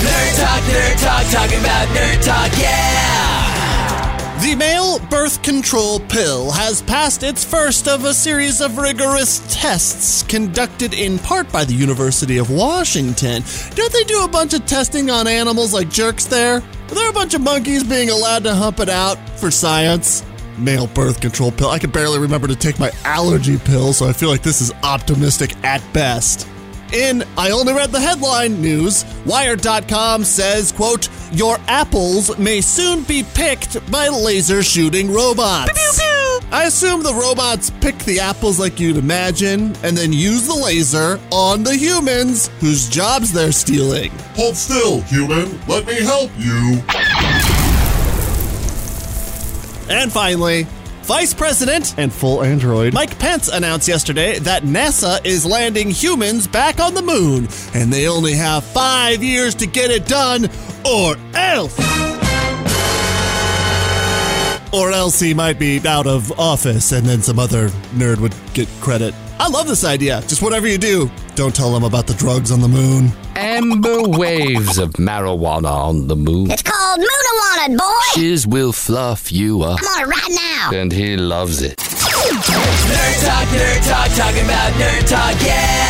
Nerd talk, nerd talk, talking about nerd talk, yeah! The male birth control pill has passed its first of a series of rigorous tests conducted in part by the University of Washington. Don't they do a bunch of testing on animals like jerks there? Are there a bunch of monkeys being allowed to hump it out for science? Male birth control pill. I can barely remember to take my allergy pill, so I feel like this is optimistic at best. In I only read the headline news, Wired.com says, quote, Your apples may soon be picked by laser shooting robots. I assume the robots pick the apples like you'd imagine and then use the laser on the humans whose jobs they're stealing. Hold still, human. Let me help you. And finally, Vice President and full android Mike Pence announced yesterday that NASA is landing humans back on the moon, and they only have five years to get it done, or else. Or else he might be out of office, and then some other nerd would get credit. I love this idea. Just whatever you do, don't tell them about the drugs on the moon. Amber waves of marijuana on the moon. It's called Moonawanted, boy! Shiz will fluff you up, I'm on it right now! and he loves it. Nerd talk, nerd talk, talking about nerd talk, yeah!